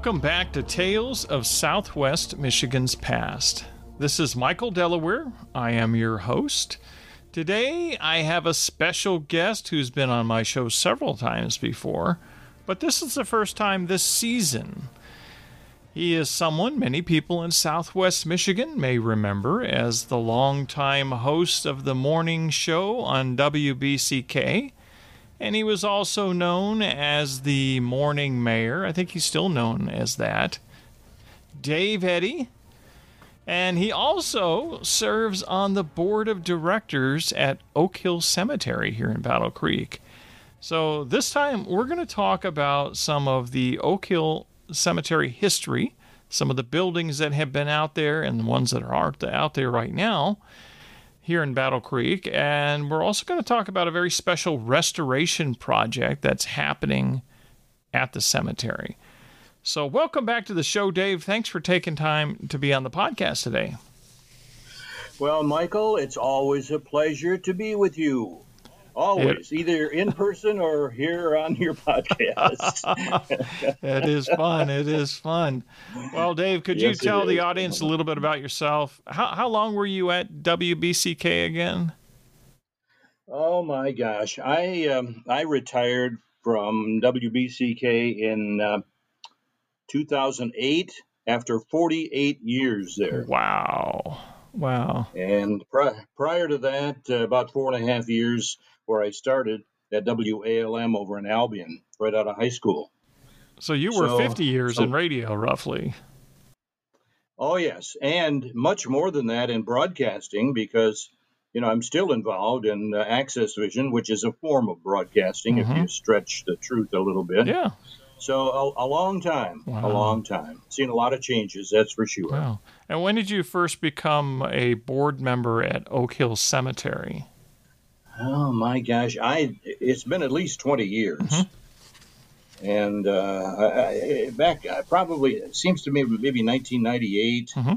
Welcome back to Tales of Southwest Michigan's Past. This is Michael Delaware. I am your host. Today I have a special guest who's been on my show several times before, but this is the first time this season. He is someone many people in Southwest Michigan may remember as the longtime host of the morning show on WBCK and he was also known as the morning mayor. I think he's still known as that. Dave Eddy. And he also serves on the board of directors at Oak Hill Cemetery here in Battle Creek. So, this time we're going to talk about some of the Oak Hill Cemetery history, some of the buildings that have been out there and the ones that are out there right now here in Battle Creek. And we're also going to talk about a very special restoration project that's happening at the cemetery. So, welcome back to the show, Dave. Thanks for taking time to be on the podcast today. Well, Michael, it's always a pleasure to be with you. Always, it, either in person or here on your podcast. it is fun. It is fun. Well, Dave, could yes, you tell the audience a little bit about yourself? How, how long were you at WBCK again? Oh my gosh, I um, I retired from WBCK in uh, 2008 after 48 years there. Wow. Wow. And pri- prior to that, uh, about four and a half years, where I started at WALM over in Albion, right out of high school. So you were so, 50 years so, in radio, roughly. Oh, yes. And much more than that in broadcasting because, you know, I'm still involved in uh, Access Vision, which is a form of broadcasting mm-hmm. if you stretch the truth a little bit. Yeah. So a, a long time, wow. a long time. Seen a lot of changes, that's for sure. Wow. And when did you first become a board member at Oak Hill Cemetery? Oh my gosh, I it's been at least twenty years, mm-hmm. and uh, I, back uh, probably it seems to me maybe 1998. Mm-hmm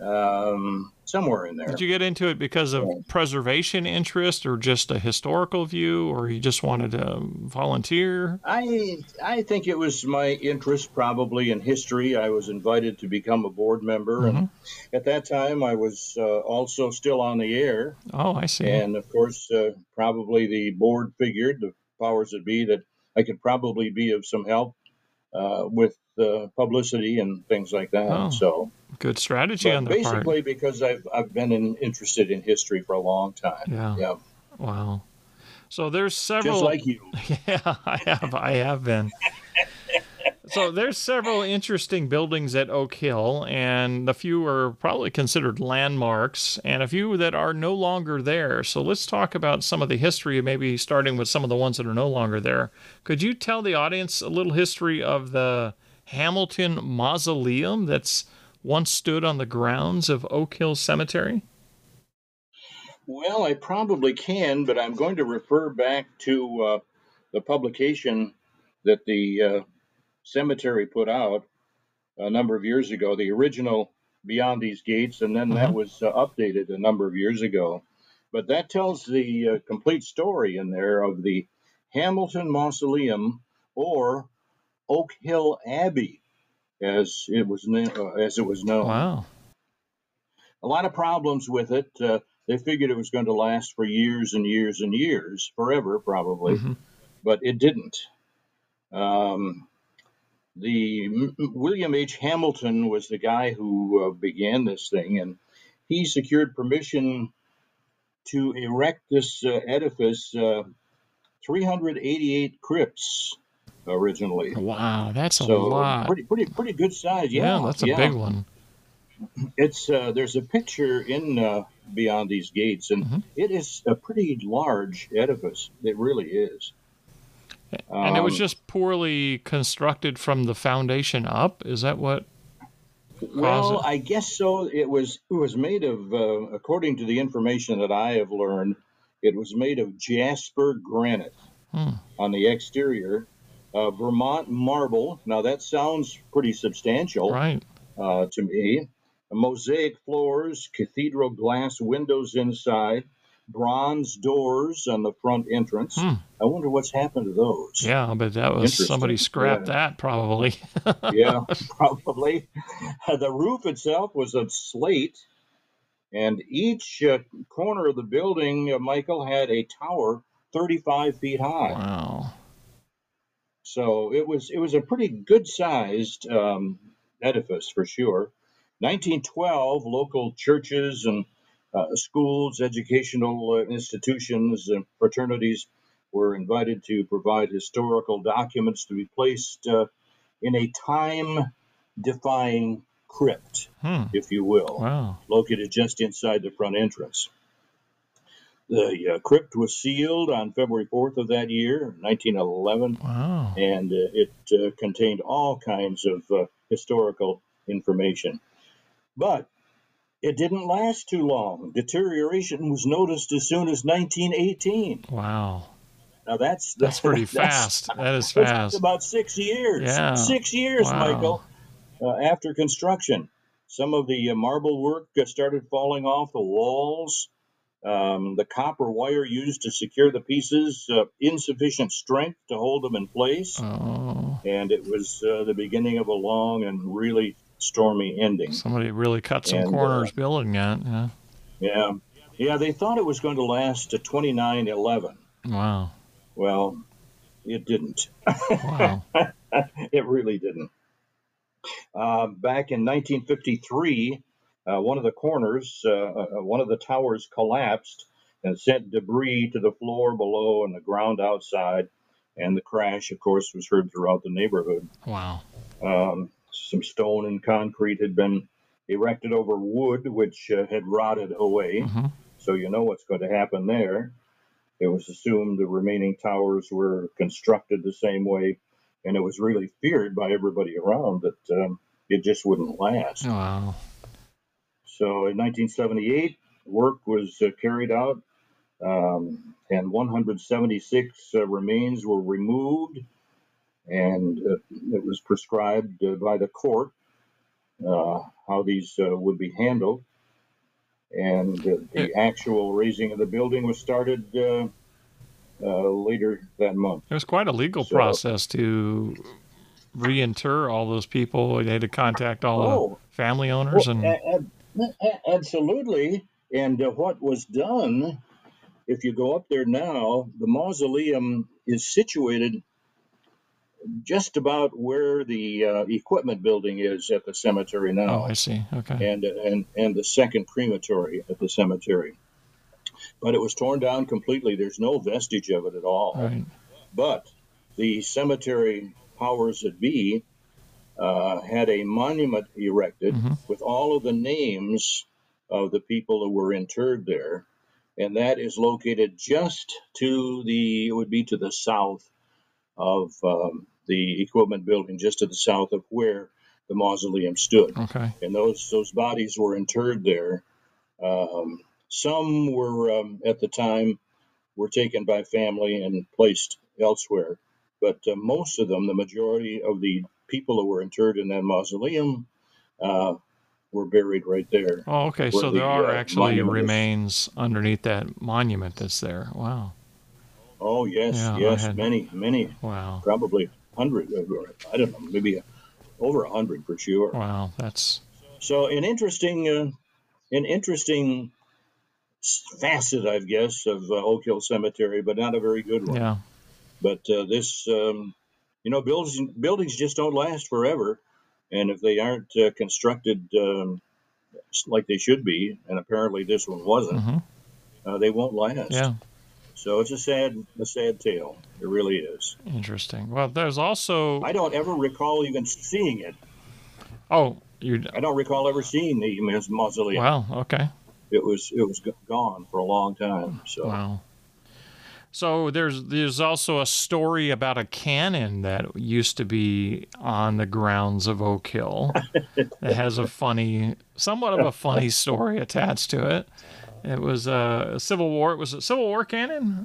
um, somewhere in there. Did you get into it because of yeah. preservation interest, or just a historical view, or you just wanted to volunteer? I I think it was my interest probably in history. I was invited to become a board member, mm-hmm. and at that time I was uh, also still on the air. Oh, I see. And of course, uh, probably the board figured the powers that be that I could probably be of some help uh, with the publicity and things like that. Oh, so good strategy on the basically part. because I've I've been in, interested in history for a long time. Yeah. yeah. Wow. So there's several. Just like you. Yeah, I have. I have been. so there's several interesting buildings at Oak Hill, and a few are probably considered landmarks, and a few that are no longer there. So let's talk about some of the history, maybe starting with some of the ones that are no longer there. Could you tell the audience a little history of the Hamilton Mausoleum that's once stood on the grounds of Oak Hill Cemetery? Well, I probably can, but I'm going to refer back to uh, the publication that the uh, cemetery put out a number of years ago, the original Beyond These Gates, and then mm-hmm. that was uh, updated a number of years ago. But that tells the uh, complete story in there of the Hamilton Mausoleum or Oak Hill Abbey, as it was uh, as it was known. Wow. A lot of problems with it. Uh, they figured it was going to last for years and years and years, forever probably, mm-hmm. but it didn't. Um, the William H. Hamilton was the guy who uh, began this thing, and he secured permission to erect this uh, edifice, uh, 388 crypts originally. Wow, that's so a lot. Pretty, pretty, pretty good size. Yeah, yeah that's a yeah. big one. It's uh, there's a picture in uh, Beyond These Gates, and mm-hmm. it is a pretty large edifice. It really is. And um, it was um, just poorly constructed from the foundation up. Is that what? Well, I guess so. It was it was made of, uh, according to the information that I have learned, it was made of jasper granite hmm. on the exterior, uh, Vermont marble. Now that sounds pretty substantial, right? Uh, to me, mosaic floors, cathedral glass windows inside, bronze doors on the front entrance. Hmm. I wonder what's happened to those. Yeah, but that was somebody scrapped Yeah. that probably. yeah, probably. The roof itself was of slate, and each uh, corner of the building, uh, Michael, had a tower 35 feet high. wow. So it was it was a pretty good sized um, edifice for sure. 1912, local churches and uh, schools, educational uh, institutions, and fraternities were invited to provide historical documents to be placed uh, in a time defying crypt, Hmm. if you will, Wow. located just inside the front entrance. The uh, crypt was sealed on February 4th of that year, 1911 Wow. and uh, it uh, contained all kinds of uh, historical information. But it didn't last too long. Deterioration was noticed as soon as 1918. Wow. Now that's That's pretty fast. That is fast. about six years. Yeah. Six years, Wow. Michael, uh, after construction. Some of the uh, marble work uh, started falling off the walls. Um, the copper wire used to secure the pieces, uh, insufficient strength to hold them in place Oh, and it was uh, the beginning of a long and really stormy ending. somebody really cut some And, uh, corners building that. Yeah. Yeah, yeah, they thought it was going to last to 2911. Wow. Well, it didn't. Wow. it really didn't. Uh, back in 1953, uh, one of the corners, uh, uh, one of the towers collapsed and sent debris to the floor below and the ground outside. And the crash, of course, was heard throughout the neighborhood. Wow. Um, some stone and concrete had been erected over wood, which uh, had rotted away. hmm So you know what's going to happen there. It was assumed the remaining towers were constructed the same way, and it was really feared by everybody around that um, it just wouldn't last. Wow. So in 1978, work was uh, carried out, um, and 176 uh, remains were removed, and uh, it was prescribed uh, by the court uh, how these uh, would be handled. And uh, the actual razing of the building was started uh, uh, later that month. It was quite a legal So- process to reinter all those people. They had to contact all Oh. the family owners Well, and a- a- a- absolutely. And uh, what was done, if you go up there now, the mausoleum is situated just about where the uh, equipment building is at the cemetery now. oh, I see. Okay. and and and the second crematory at the cemetery. But it was torn down completely. There's no vestige of it at all. Right. But the cemetery powers that be uh, had a monument erected Mhm. with all of the names of the people who were interred there, and that is located just to the it would be to the south of um, the equipment building, just to the south of where the mausoleum stood Okay. and those those bodies were interred there. Um, some were um, at the time were taken by family and placed elsewhere, but uh, most of them, the majority of the people who were interred in that mausoleum, uh, were buried right there. Oh, okay. So the, there are uh, actually is. remains underneath that monument that's there. Wow. Oh yes, Yeah, yes, had- many, many, Wow. probably hundred, or I don't know, maybe over a hundred for sure. Wow. That's So an interesting, uh, an interesting facet, I guess, of uh, Oak Hill Cemetery, but not a very good one. yeah. But uh, this, um, you know, buildings buildings just don't last forever, and if they aren't uh, constructed um, like they should be, and apparently this one wasn't, hmm uh, they won't last. Yeah. So it's a sad, a sad tale. It really is. Interesting. Well, there's also I don't ever recall even seeing it. oh you I don't recall ever seeing the mausoleum. wow okay It was it was gone for a long time. So. wow. So there's there's also a story about a cannon that used to be on the grounds of Oak Hill. it has a funny, somewhat of a funny story attached to it. It was a Civil War. It was a Civil War cannon.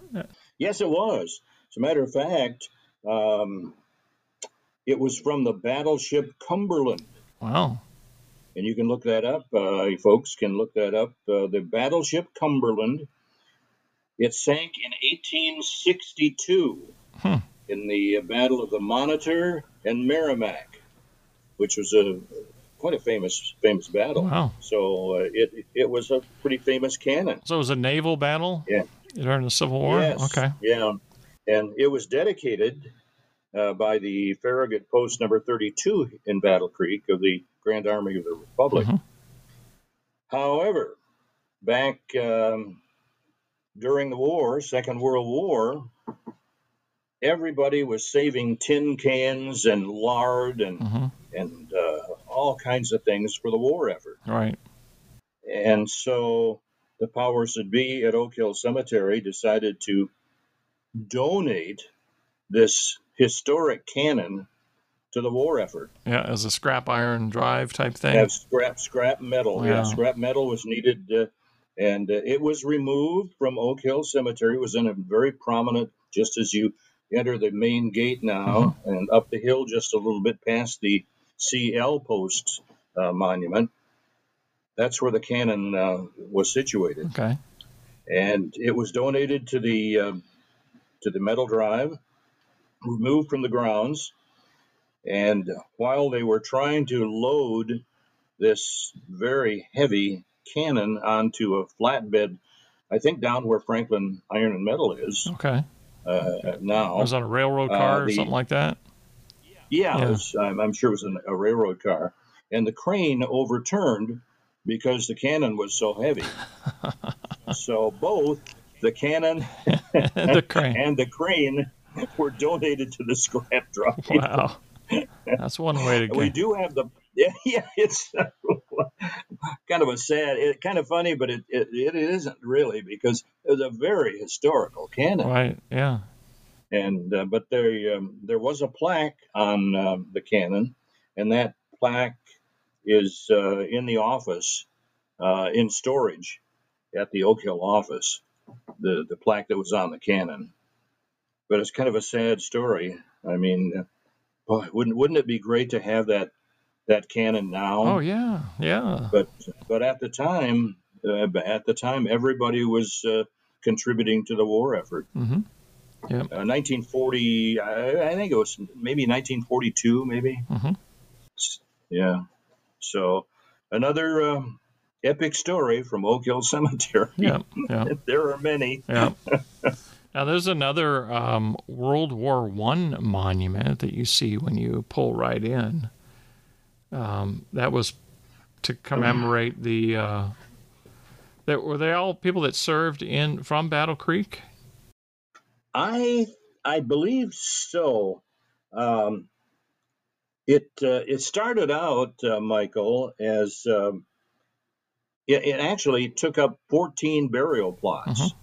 Yes, it was. As a matter of fact, um, it was from the battleship Cumberland. Wow. And you can look that up. Uh, you folks can look that up. Uh, the battleship Cumberland It sank in 1862 Hmm. in the Battle of the Monitor and Merrimack, which was a quite a famous famous battle. Wow. So uh, it it was a pretty famous cannon. So it was a naval battle Yeah. during the Civil War? Yes. Okay. Yeah, and it was dedicated uh, by the Farragut Post Number 32 in Battle Creek of the Grand Army of the Republic. Mhm. However, back um, during the war, Second World War, everybody was saving tin cans and lard and hmm and uh, all kinds of things for the war effort. Right. And so the powers that be at Oak Hill Cemetery decided to donate this historic cannon to the war effort. Yeah, as a scrap iron drive type thing. Have scrap scrap metal. Yeah. Yeah, scrap metal was needed, uh, and uh, it was removed from Oak Hill Cemetery. It was in a very prominent, just as you enter the main gate now, Mm-hmm. and up the hill just a little bit past the CL Post uh, monument. That's where the cannon uh, was situated. Okay. and it was donated to the um, to the metal drive, removed from the grounds, and while they were trying to load this very heavy cannon onto a flatbed, I think down where Franklin Iron and Metal is Okay. uh, now. Was that a railroad Uh, car or something like that? Yeah, Yeah. It was, I'm, I'm sure it was an, a railroad car, and the crane overturned because the cannon was so heavy. so both the cannon the crane. and the crane were donated to the scrap drive. Wow. That's one way to go. We do have the yeah, yeah it's kind of a sad, it, kind of funny, but it, it, it isn't really because it was a very historical cannon. Right. Yeah. And uh, but there um, there was a plaque on um, the cannon, and that plaque is uh, in the office uh, in storage at the Oak Hill office. The the plaque that was on the cannon, but it's kind of a sad story. I mean, uh, boy, wouldn't wouldn't it be great to have that that cannon now? Oh yeah. Yeah. But but at the time, uh, at the time, everybody was uh, contributing to the war effort. Mm-hmm. Uh, 1940, I, I think it was maybe 1942, maybe. Mhm. Yeah. So another um, epic story from Oak Hill Cemetery. Yeah. Yeah. there are many. Yeah. now there's another um, World War One monument that you see when you pull right in. Um, that was to commemorate the. Uh, that were they all people that served in from Battle Creek? I I believe so. Um, it uh, it started out, uh, Michael, as um, it, it actually took up 14 burial plots, Mhm.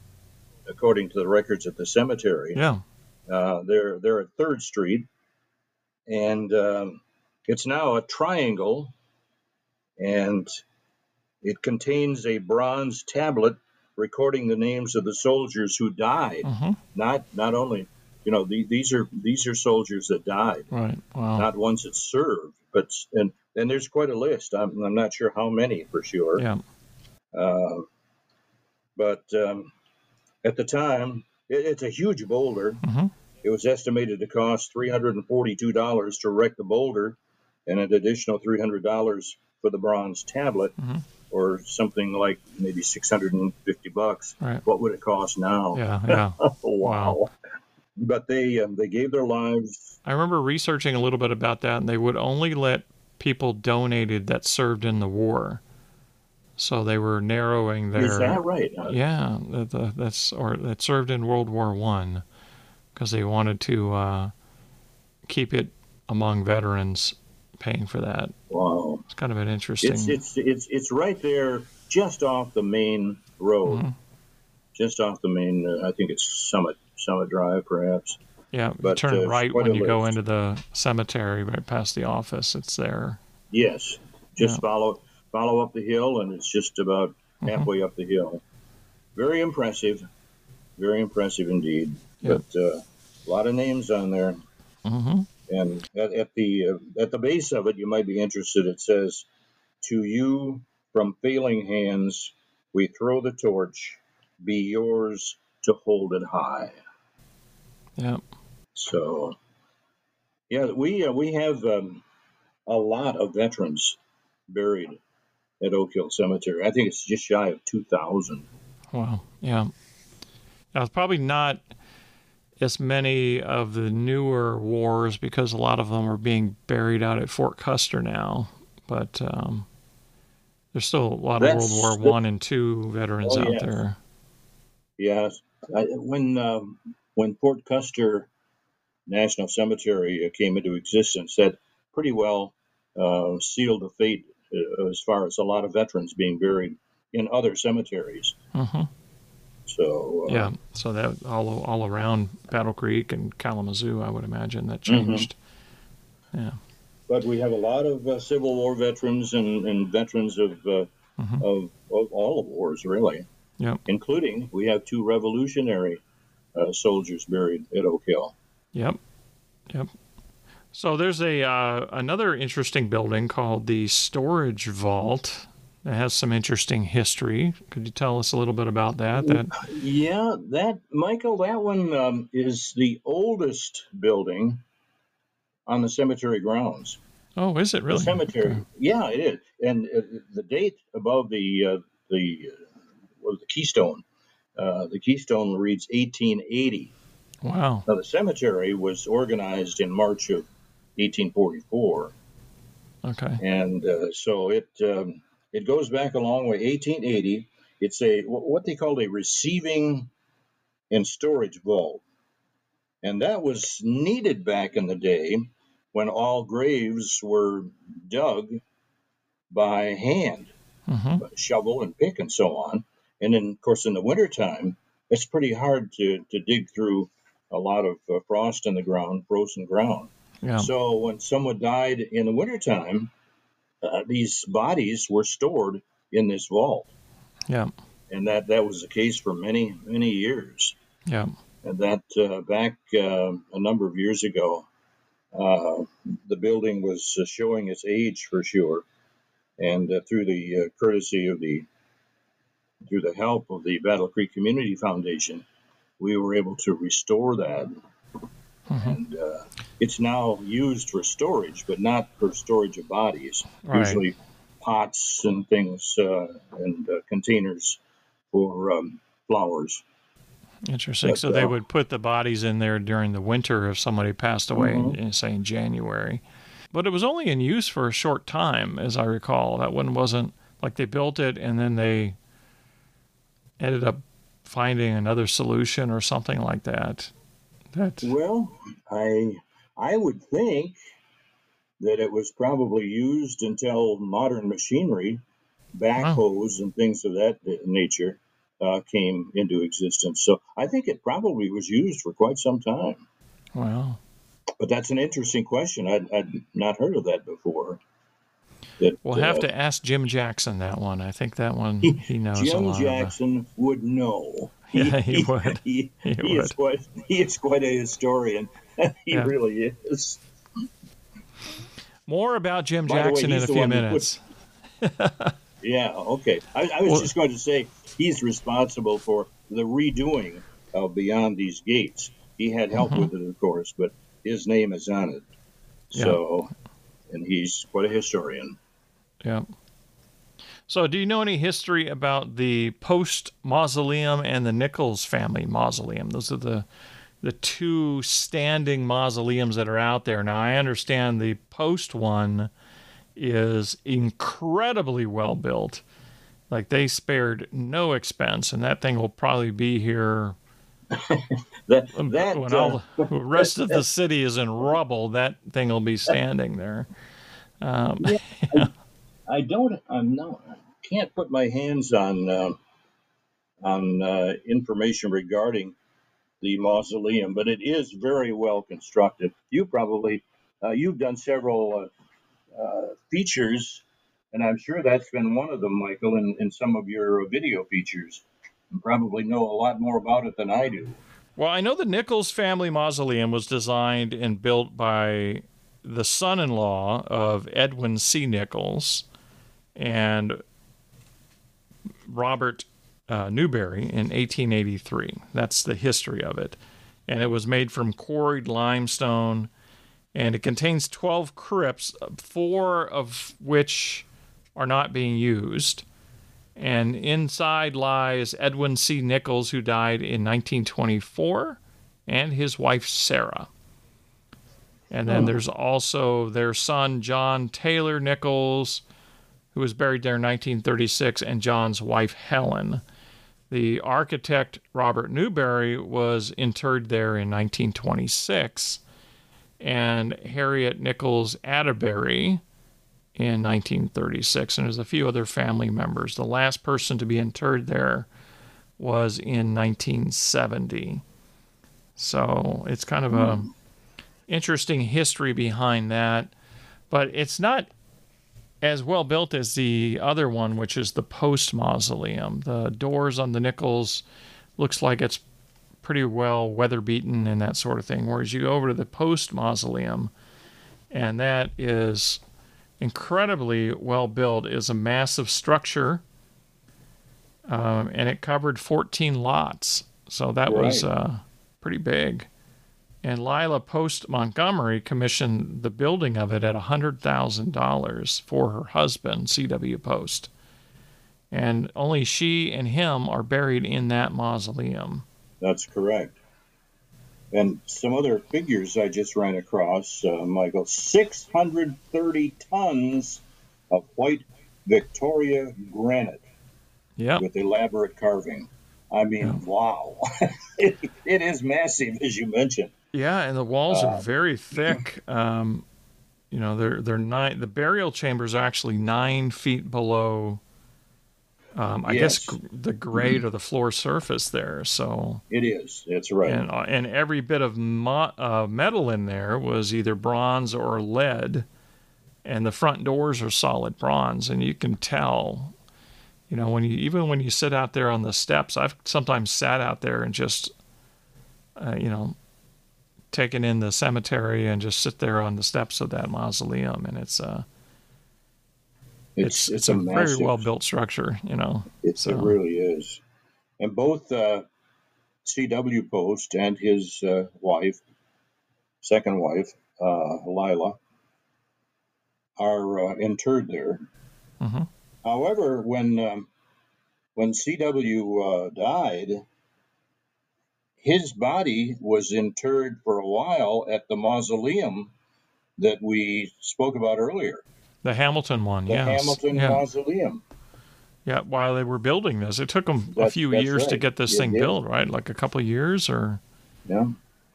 according to the records at the cemetery. Yeah. Uh, they're they're at Third Street, and um, it's now a triangle, and it contains a bronze tablet recording the names of the soldiers who died. hmm Not not only, you know, the, these are these are soldiers that died, Right. Wow. not ones that served, but and and there's quite a list. I'm, I'm not sure how many for sure. yeah. Uh, but um, at the time, it, it's a huge boulder. hmm It was estimated to cost $342 to erect the boulder and an additional $300 for the bronze tablet Mhm. or something like maybe 650 bucks. Right. What would it cost now? Yeah. Yeah. Wow. Wow. But they um, they gave their lives. I remember researching a little bit about that, and they would only let people donated that served in the war. So they were narrowing their. Is that right? Yeah, that, that- that's or that served in World War One, because they wanted to uh, keep it among veterans paying for that. Wow. It's kind of an interesting. It's it's it's it's right there, just off the main road, Mhm. just off the main. Uh, I think it's Summit Summit Drive, perhaps. yeah, but, turn uh, right when you go into the cemetery, right past the office. It's there. Yes, just Yeah. follow follow up the hill, and it's just about Mhm. halfway up the hill. Very impressive, very impressive indeed. Yep. But uh, a lot of names on there, hmm and at, at the uh, at the base of it, you might be interested. It says, "To you from failing hands, we throw the torch. Be yours to hold it high. Yeah. So, yeah, we uh, we have um, a lot of veterans buried at Oak Hill Cemetery. I think it's just shy of two thousand. Wow. Yeah. Now, it's probably not as many of the newer wars because a lot of them are being buried out at Fort Custer now, but um, there's still a lot of World War One and Two veterans Oh, out yes. there. Yes, I, when um, when Fort Custer National Cemetery uh, came into existence, that pretty well uh, sealed the fate uh, as far as a lot of veterans being buried in other cemeteries. hmm So uh, Yeah. So that all all around Battle Creek and Kalamazoo, I would imagine that Mm-hmm. changed. Yeah. but we have a lot of uh, Civil War veterans and, and veterans of, uh, Mhm. of of all wars, really. Yep. Including we have two Revolutionary uh, soldiers buried at Oak Hill. Yep. Yep. So there's a uh, another interesting building called the Storage Vault that has some interesting history. Could you tell us a little bit about that? That Yeah, that Michael, that one um, is the oldest building on the cemetery grounds. oh, is it really? The cemetery, Okay. yeah, it is, and uh, the date above the uh, the uh, was the keystone? Uh, the keystone reads 1880. Wow. Now the cemetery was organized in March of 1844, Okay. and uh, so it um, it goes back a long way. 1880. It's a what they called a receiving and storage vault, and that was needed back in the day when all graves were dug by hand, hmm by shovel and pick and so on. And then, of course, in the wintertime, it's pretty hard to, to dig through a lot of uh, frost in the ground, frozen ground. Yeah. So when someone died in the wintertime, uh, these bodies were stored in this vault. Yeah. And that, that was the case for many, many years. Yeah. And that uh, back uh, a number of years ago, uh, the building was uh, showing its age for sure. And uh, through the uh, courtesy of the, through the help of the Battle Creek Community Foundation, we were able to restore that hmm and uh, it's now used for storage, but not for storage of bodies. Right. Usually, pots and things uh, and uh, containers for um, flowers. Interesting. But, So they uh, would put the bodies in there during the winter if somebody passed away, Mhm. in, say in January. But it was only in use for a short time, as I recall. That one wasn't like they built it and then they ended up finding another solution or something like that. That Well, I I would think that it was probably used until modern machinery, backhoes and things of that nature, uh, came into existence. So I think it probably was used for quite some time. wow. But that's an interesting question. I'd, I'd not heard of that before. That, We'll have uh, to ask Jim Jackson that one. I think that one he knows a Jim Jackson would know. Yeah, he would. He, He he is quite he is quite a historian. he Yeah. really is. More about Jim By the way, Jackson in a few who put- minutes. Yeah. Okay. I, I was Well- just going to say he's responsible for the redoing of Beyond These Gates. He had help Mhm. with it, of course, but his name is on it. Yeah. So, and he's quite a historian. Yeah. So, do you know any history about the Post Mausoleum and the Nichols family mausoleum? Those are the the two standing mausoleums that are out there. Now, I understand the Post one is incredibly well built. Like they spared no expense, and that thing will probably be here That that when uh, all the rest of the city is in rubble. That thing will be standing there. Um, I don't. I'm not. Can't put my hands on uh, on uh, information regarding the mausoleum, but it is very well constructed. You probably uh, you've done several uh, uh, features, and I'm sure that's been one of them, Michael, in, in some of your video features. You probably know a lot more about it than I do. Well, I know the Nichols family mausoleum was designed and built by the son in law of Edwin C. Nichols and Robert uh, Newberry in 1883. That's the history of it. And it was made from quarried limestone, and it contains 12 crypts, four of which are not being used. And inside lies Edwin C. Nichols, who died in 1924, and his wife Sarah. And then Oh. there's also their son, John Taylor Nichols, who was buried there in 1936, and John's wife, Helen. The architect, Robert Newberry, was interred there in 1926, and Harriet Nichols Atterbury in 1936, and there's a few other family members. The last person to be interred there was in 1970. So it's kind of a hmm. interesting history behind that, but it's not as well built as the other one, which is the post mausoleum. The doors on the Nichols looks like it's pretty well weather beaten and that sort of thing. Whereas you go over to the post mausoleum, and that is incredibly well built. is a massive structure, um, and it covered 14 lots. So that was uh, pretty big. And Leila Post Montgomery commissioned the building of it at $100,000 for her husband, C.W. Post. And only she and him are buried in that mausoleum. That's correct. And some other figures I just ran across, uh, Michael 630 tons of white Victoria granite with elaborate carving. I mean, wow. it, it is massive, as you mentioned. Yeah, and the walls Uh, are very thick. Um, you know, they're they're nine. The burial chambers are actually nine feet below. Um, I guess Yes. g- the grade of the floor surface there. So, It is. That's right. and uh, and every bit of mo- uh, metal in there was either bronze or lead, and the front doors are solid bronze, and you can tell. You know, when you even when you sit out there on the steps, I've sometimes sat out there and just, uh, you know, taken in the cemetery and just sit there on the steps of that mausoleum, and it's uh, it's it's, a, very massive- well built structure. You know, It, So- it really is. And both uh, C.W. Post and his uh, wife, second wife, uh, Leila, are uh, interred there. hmm However, when um, when C.W. Uh, died, his body was interred for a while at the mausoleum that we spoke about earlier, the Hamilton one, the yes, Hamilton yeah. Mausoleum. Yeah, while they were building this, it took them a few years to get this It thing did. built, right? Like a couple of years, or Yeah.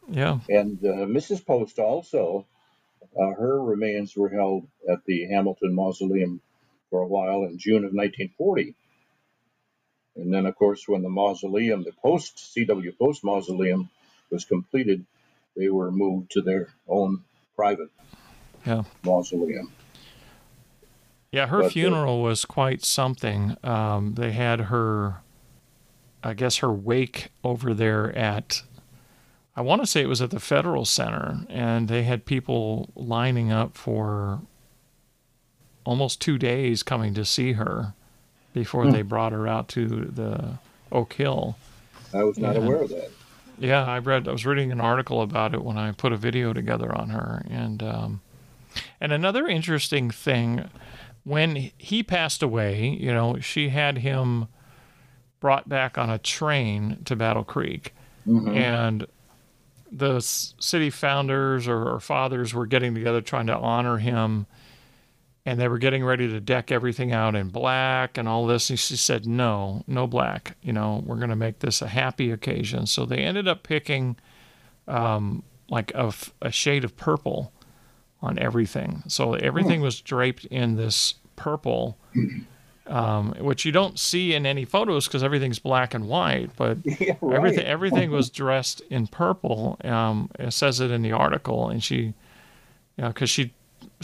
yeah, And uh, Mrs. Post also, uh, her remains were held at the Hamilton Mausoleum for a while in June of 1940. And then, of course, when the mausoleum, the Post C.W. Post Mausoleum, was completed, they were moved to their own private yeah, mausoleum. yeah. Her But, uh, funeral was quite something. Um, they had her, I guess, her wake over there at. I want to say it was at the Federal Center, and they had people lining up for almost two days coming to see her before Hmm. they brought her out to the Oak Hill. I was not Yeah. aware of that. Yeah, I read. I was reading an article about it when I put a video together on her, and um, and another interesting thing, when he passed away, you know, she had him brought back on a train to Battle Creek, Mhm. and the city founders or, or fathers were getting together trying to honor him and they were getting ready to deck everything out in black and all this and she said no no black you know we're going to make this a happy occasion so they ended up picking um, like a shade of purple on everything so everything was draped in this purple um, which you don't see in any photos because everything's black and white but yeah, right. everything everything was dressed in purple. Um, it says it in the article, and she, you know, because she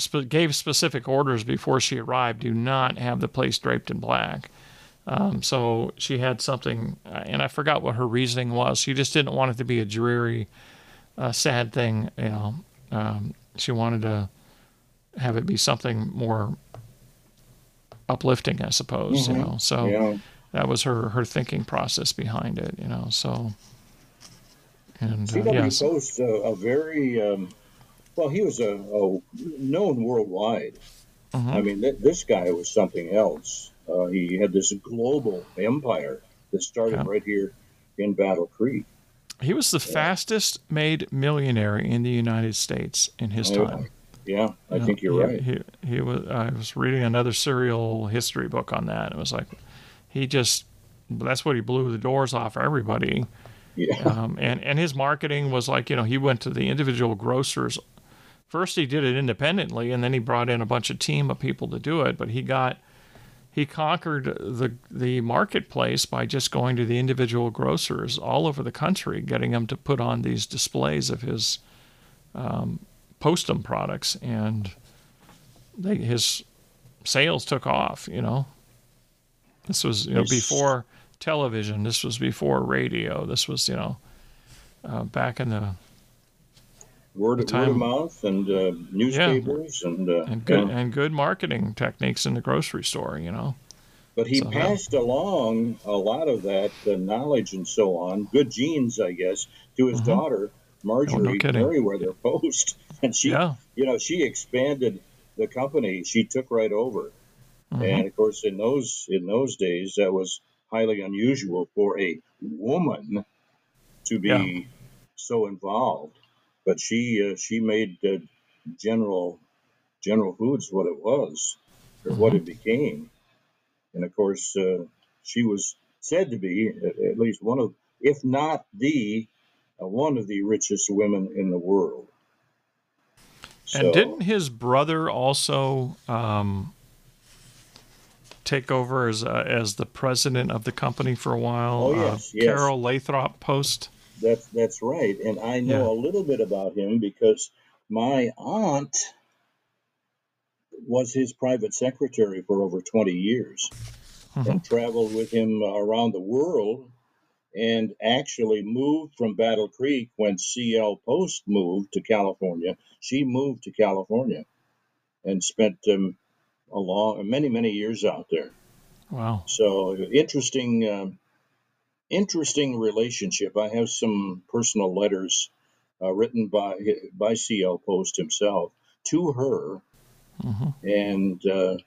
sp- gave specific orders before she arrived, do not have the place draped in black. Um, so she had something, uh, and I forgot what her reasoning was. She just didn't want it to be a dreary, uh, sad thing. You know, um, she wanted to have it be something more uplifting, I suppose. You Mhm. know, so Yeah. that was her her thinking process behind it. You know, so. And uh, CW yes, Post, uh, a very um, well, he was a, a known worldwide. Mhm. I mean, th- this guy was something else. Uh, he had this global empire that started Yeah. right here in Battle Creek. he was the fastest made millionaire in the United States in his Oh, time. Yeah, I You know, think you're he, right. He, he was. I was reading another serial history book on that. It was like he just. That's what he blew the doors off everybody. Yeah, Um, and and his marketing was like you know he went to the individual grocers. First he did it independently, and then he brought in a bunch of team of people to do it. But he got he conquered the the marketplace by just going to the individual grocers all over the country, getting them to put on these displays of his um, Postum products, and they, his sales took off. You know, this was you know before television. This was before radio. This was you know uh, back in the word, the word of mouth and uh, newspapers and uh, and good yeah. and good marketing techniques in the grocery store. You know, But he So, passed along a lot of that uh, knowledge and so on, good genes, I guess, to his Mhm. daughter Marjorie kidding. Merriweather Post, and she, yeah, you know, she expanded the company. She took right over, Mhm. and of course, in those in those days, that was highly unusual for a woman to be Yeah. so involved. But she uh, she made uh, General General Foods what it was, or what it became. And of course, uh, she was said to be at, at least one of, if not the, uh, one of the richest women in the world. and didn't his brother also um, take over as uh, as the president of the company for a while? Oh, yes, uh, yes. Carroll Lathrop Post. That's that's right, and I know Yeah. a little bit about him because my aunt was his private secretary for over 20 years Mhm. and traveled with him around the world and actually moved from Battle Creek when CL Post moved to California. She moved to California and spent um, a long, many, many years out there. Wow. So interesting, um, interesting relationship. I have some personal letters uh, written by by CL Post himself to her, Mhm. and uh,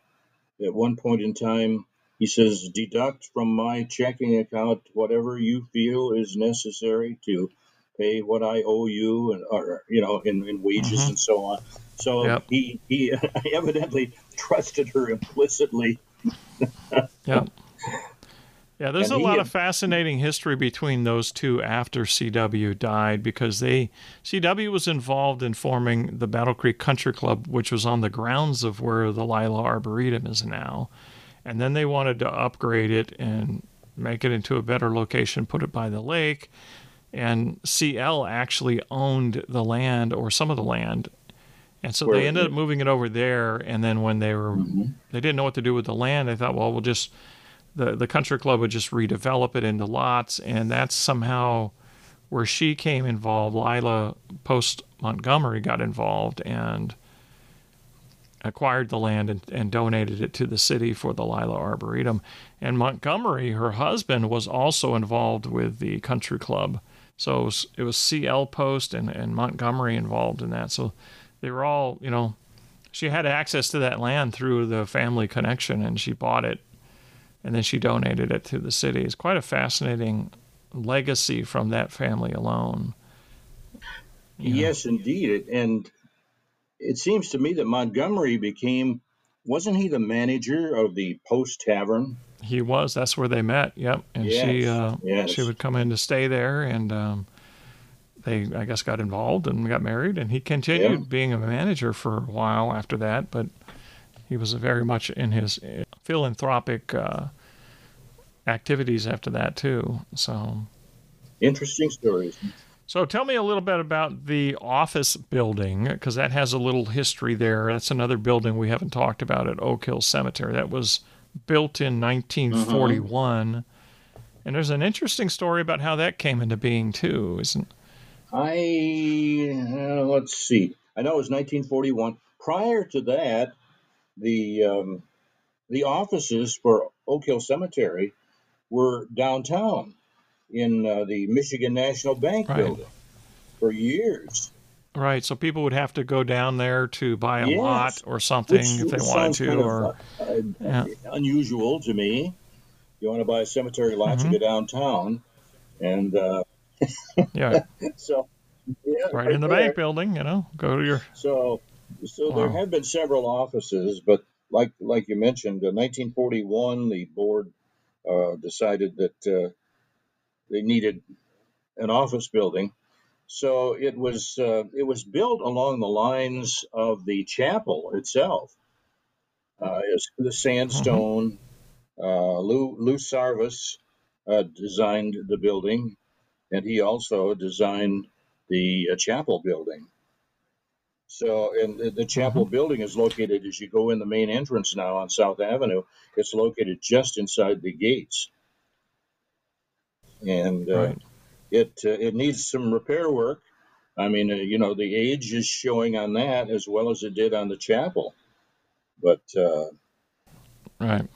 at one point in time, he says, "Deduct from my checking account whatever you feel is necessary to pay what I owe you, and or you know, in, in wages Mhm. and so on." So Yep. he he evidently trusted her implicitly. Yeah. Yeah, there's And a lot had- of fascinating history between those two after CW died because they CW was involved in forming the Battle Creek Country Club, which was on the grounds of where the Leila Arboretum is now. And then they wanted to upgrade it and make it into a better location, put it by the lake. And CL actually owned the land or some of the land. And so they ended up moving it over there. And then when they were Mhm. they didn't know what to do with the land. They thought, well, we'll just the the country club would just redevelop it into lots, and that's somehow where she came involved. Leila Post Montgomery got involved and acquired the land and, and donated it to the city for the Leila Arboretum. And Montgomery, her husband, was also involved with the country club. So it was, it was CL Post and, and Montgomery involved in that. So they were all, you know, she had access to that land through the family connection and she bought it and then she donated it to the city. It's quite a fascinating legacy from that family alone. You know? Yes, indeed. And it seems to me that Montgomery became, wasn't he the manager of the Post Tavern? He was. That's where they met. Yep. And she uh, yes. she would come in to stay there, and um, they I guess got involved and got married. And he continued Yeah. being a manager for a while after that, but he was very much in his philanthropic uh, activities after that too. So. Interesting stories. So tell me a little bit about the office building because that has a little history there. That's another building we haven't talked about at Oak Hill Cemetery. That was built in 1941. And there's an interesting story about how that came into being too, isn't? I, uh, let's see. I know it was 1941. Prior to that, the um, the offices for Oak Hill Cemetery were downtown in uh, the Michigan National Bank Right. building for years. Right. So people would have to go down there to buy a Yes. lot or something Which if they wanted to, kind of, or uh, yeah. unusual to me. You want to buy a cemetery lot, Mhm. you go downtown, and uh, yeah, so yeah, right in the there. bank building. You know, go to your So, so there have been several offices, but like like you mentioned, in 1941, the board uh, decided that uh, they needed an office building. So it was uh, it was built along the lines of the chapel itself. Uh, it's the sandstone. Uh, Lou Lou Sarvis uh, designed the building, and he also designed the uh, chapel building. So, and the, the chapel building is located as you go in the main entrance now on South Avenue. It's located just inside the gates, and uh, right. it uh, it needs some repair work. I mean, uh, you know, the age is showing on that as well as it did on the chapel, but uh, Right.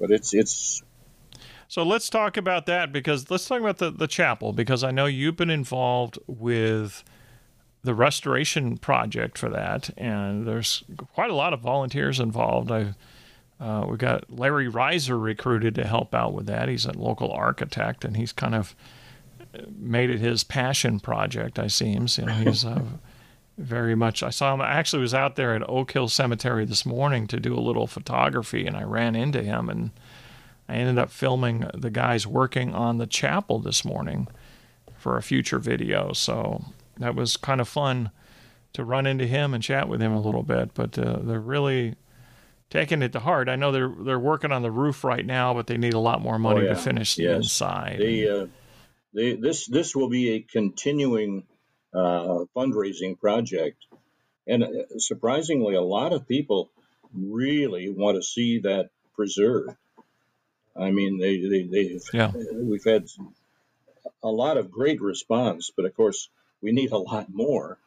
but it's it's So let's talk about that because let's talk about the, the chapel because I know you've been involved with the restoration project for that, and there's quite a lot of volunteers involved. I uh, we got Larry Reiser recruited to help out with that. He's a local architect, and he's kind of made it his passion project. I seems you know he's uh, very much. I saw him. I actually was out there at Oak Hill Cemetery this morning to do a little photography, and I ran into him and. I ended up filming the guys working on the chapel this morning for a future video. So that was kind of fun to run into him and chat with him a little bit. But uh, they're really taking it to heart. I know they're they're working on the roof right now, but they need a lot more money Oh, yeah. to finish the inside. they, uh, they this this will be a continuing uh, fundraising project, and uh, surprisingly, a lot of people really want to see that preserved. I mean, they they they've Yeah. we've had a lot of great response, but of course, we need a lot more.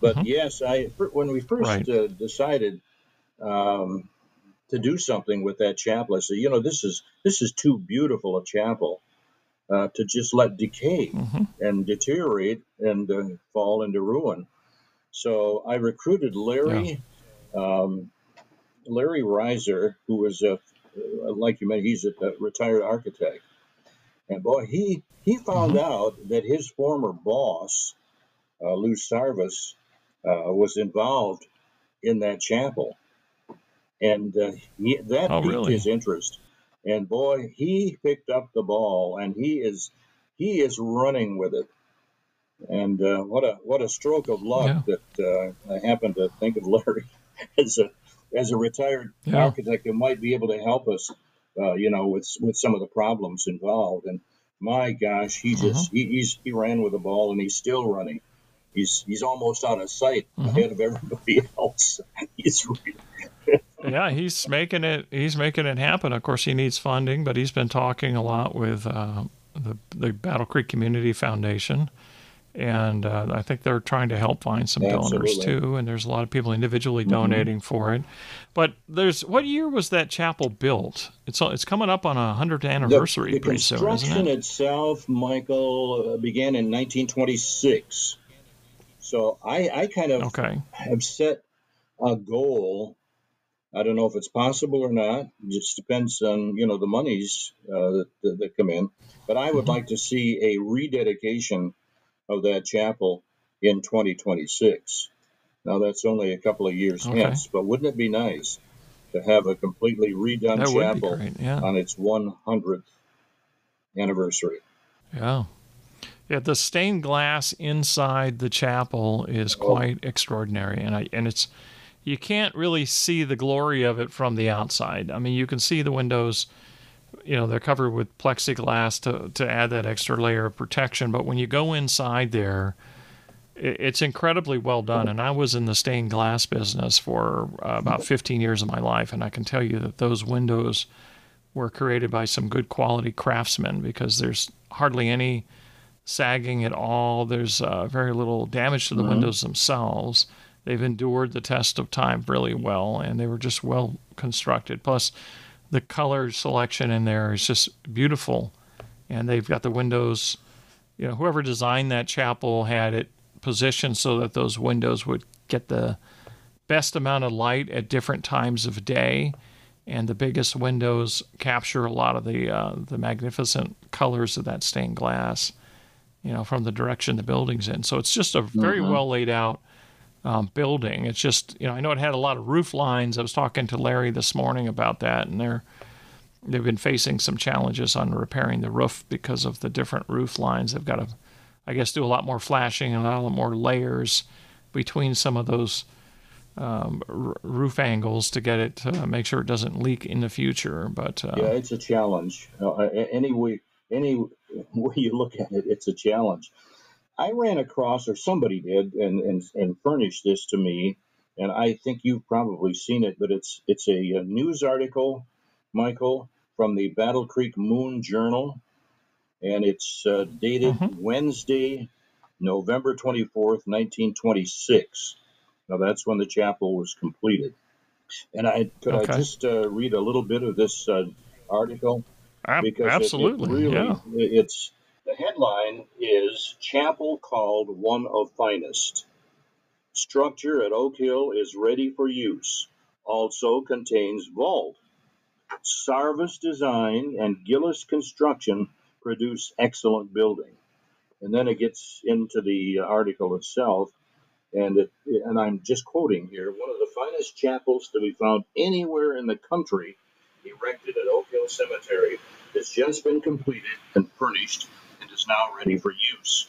But Mhm. yes, I when we first Right. uh, decided um, to do something with that chapel, I said, you know, this is this is too beautiful a chapel uh, to just let decay Mhm. and deteriorate and uh, fall into ruin. So I recruited Larry, um, Larry Reiser, who was a, like you mentioned, he's a, a retired architect, and boy, he he found out that his former boss, uh, Lou Sarvis, uh, was involved in that chapel, and uh, he, that Oh, piqued really? his interest. And boy, he picked up the ball, and he is he is running with it. And uh, what a what a stroke of luck that uh, I happen to think of Larry as a as a retired Yeah. architect who might be able to help us, uh, you know, with with some of the problems involved. And my gosh, he just he, he's he ran with the ball, and he's still running. He's he's almost out of sight Mhm. ahead of everybody else. he's really, yeah, he's making it. He's making it happen. Of course, he needs funding, but he's been talking a lot with uh, the the Battle Creek Community Foundation, and uh, I think they're trying to help find some donors too. And there's a lot of people individually Mhm. donating for it. But there's what year was that chapel built? It's it's coming up on a hundredth anniversary the, the pretty soon, construction isn't it? itself, Michael, uh, began in 1926. So I I kind of Okay. have set a goal. I don't know if it's possible or not. It just depends on you know the monies uh, that, that that come in. But I would Mhm. like to see a rededication of that chapel in 2026. Now that's only a couple of years Okay. hence, but wouldn't it be nice to have a completely redone That chapel great. Yeah. on its 100th anniversary? Yeah. Yeah, the stained glass inside the chapel is Oh. quite extraordinary and I and it's you can't really see the glory of it from the outside. I mean, you can see the windows, you know, they're covered with plexiglass to to add that extra layer of protection, but when you go inside there, i- it's incredibly well done and I was in the stained glass business for uh, about 15 years of my life and I can tell you that those windows were created by some good quality craftsmen because there's hardly any sagging at all. There's uh, very little damage to the Mhm. windows themselves. They've endured the test of time really well, and they were just well constructed. Plus, the color selection in there is just beautiful, and they've got the windows. You know, whoever designed that chapel had it positioned so that those windows would get the best amount of light at different times of day, and the biggest windows capture a lot of the uh, the magnificent colors of that stained glass. You know, from the direction the building's in. So it's just a very Mhm. well laid out um, building. It's just you know I know it had a lot of roof lines. I was talking to Larry this morning about that, and they're they've been facing some challenges on repairing the roof because of the different roof lines. They've got to, I guess, do a lot more flashing and a lot more layers between some of those um, r- roof angles to get it to make sure it doesn't leak in the future. But uh, Yeah, it's a challenge. Uh, any way, any way you look at it, it's a challenge. I ran across, or somebody did, and and, and furnished this to me, and I think you've probably seen it, but it's it's a, a news article, Michael, from the Battle Creek Moon Journal, and it's uh, dated Mhm. Wednesday, November twenty fourth, nineteen twenty six. Now that's when the chapel was completed. And I could Okay. I just uh, read a little bit of this uh, article because it- it absolutely, really yeah, it's the headline is chapel called one of finest. Structure at oak hill is ready for use. Also contains vault sarvis design and gillis construction produce excellent building. And then it gets into the article itself and it and i'm just quoting here one of the finest chapels to be found anywhere in the country erected at oak hill cemetery has just been completed and furnished and is now ready for use.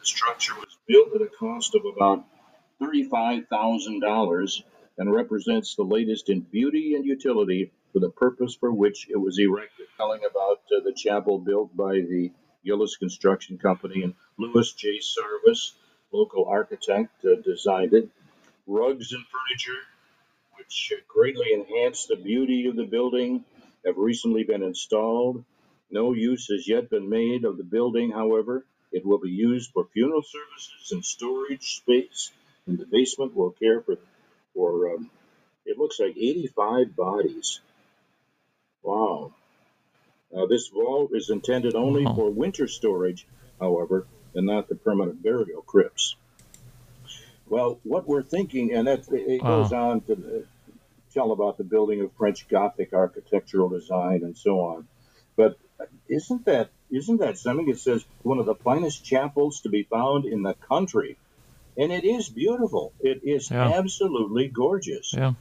The structure was built at a cost of about $35,000 and represents the latest in beauty and utility for the purpose for which it was erected. Telling about uh, the chapel built by the Gillis Construction Company and Louis J. Sarvis, local architect, uh, designed it. Rugs and furniture, which uh, greatly enhance the beauty of the building, have recently been installed. No use has yet been made of the building, however. It will be used for funeral services and storage space, and the basement will care for, for um, it looks like 85 bodies. Wow. Now, this vault is intended only Wow. for winter storage, however, and not the permanent burial crypts. Well, what we're thinking, and that it Wow. goes on to tell about the building of French Gothic architectural design and so on. But isn't that isn't that something? It says one of the finest chapels to be found in the country, and it is beautiful. It is Yeah. absolutely gorgeous. Yeah.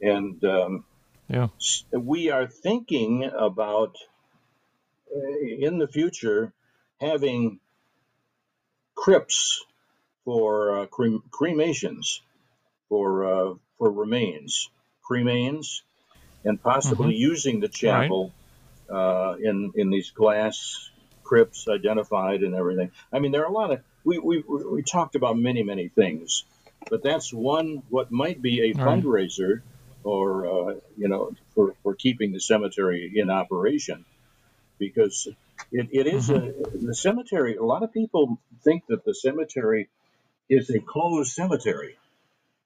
And um, Yeah. we are thinking about uh, in the future having crypts for uh, crem- cremations for uh, for remains, cremains, and possibly using the chapel uh, in in these glass crypts identified and everything. I mean, there are a lot of we we we talked about many many things, but that's one what might be a Right. fundraiser or uh, you know for for keeping the cemetery in operation because it, it is a, the cemetery. A lot of people think that the cemetery is a closed cemetery.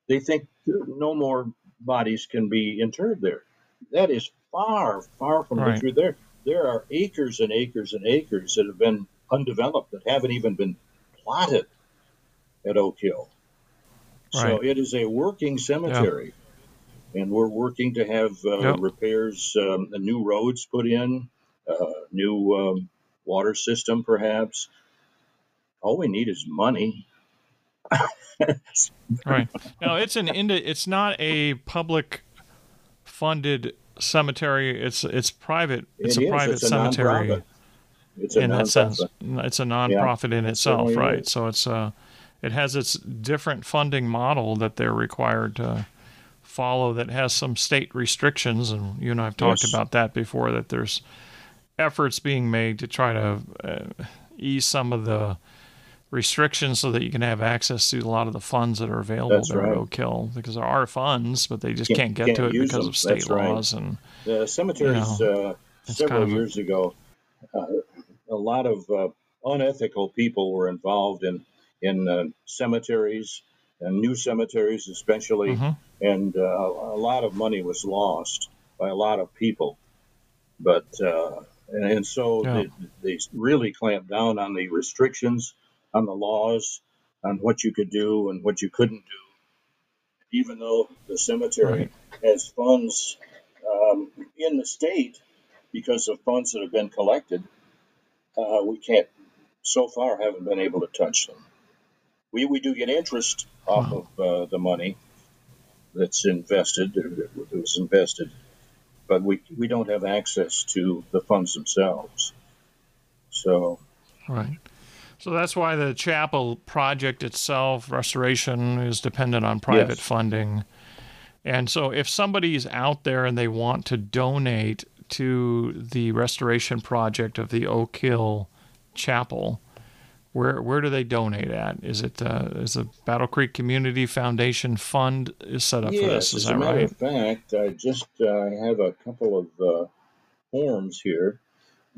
They think no more bodies can be interred there. That is far, far from Right. the truth. There, there are acres and acres and acres that have been undeveloped that haven't even been plotted at Oak Hill. So it is a working cemetery, and we're working to have uh, Yep. repairs, um, new roads put in, uh, new um, water system, perhaps. All we need is money. Right. No, it's an indi- It's not a public funded cemetery. It's it's private. It's It a is. private It's a cemetery. nonprofit. It's a in that sense, it's a nonprofit in itself, right? is. So it's uh, it has its different funding model that they're required to follow. That has some state restrictions, and you and I have talked Yes. about that before. That there's efforts being made to try to uh, ease some of the restrictions so that you can have access to a lot of the funds that are available That's there right. Oak because there are funds, but they just Can't- can't, get can't to it because them. of state That's right. laws and The cemeteries uh, several kind of years ago, uh, a lot of uh, unethical people were involved in in uh, cemeteries and new cemeteries, especially, Mhm. and uh, a lot of money was lost by a lot of people. But uh, and, and, so yeah. they, they really clamped down on the restrictions, on the laws, on what you could do and what you couldn't do. Even though the cemetery right. has funds um, in the state because of funds that have been collected, uh, we can't so far haven't been able to touch them. We, we do get interest off wow. of uh, the money that's invested, that was invested, but we, we don't have access to the funds themselves. So, right. So that's why the chapel project itself, restoration, is dependent on private yes. funding. And so if somebody's out there and they want to donate to the restoration project of the Oak Hill Chapel, where where do they donate at? Is it uh, is the Battle Creek Community Foundation Fund is set up yes, for this? Is as a matter right? of fact, I just uh, have a couple of uh, forms here,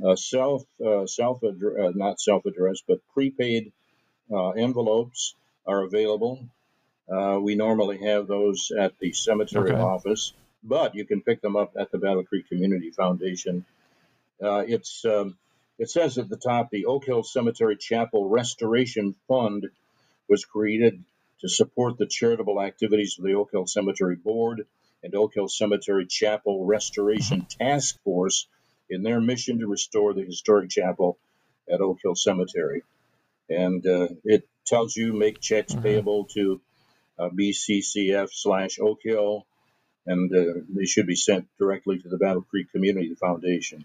uh, self uh, self uh, not self addressed but prepaid envelopes are available. we normally have those at the cemetery okay. office, but you can pick them up at the Battle Creek Community Foundation. it's um, it says at the top the Oak Hill Cemetery Chapel Restoration Fund was created to support the charitable activities of the Oak Hill Cemetery Board and Oak Hill Cemetery Chapel Restoration Task Force in their mission to restore the historic chapel at Oak Hill Cemetery. And uh, it tells you make checks mm-hmm. payable to uh, BCCF slash Oak Hill, and uh, they should be sent directly to the Battle Creek Community Foundation.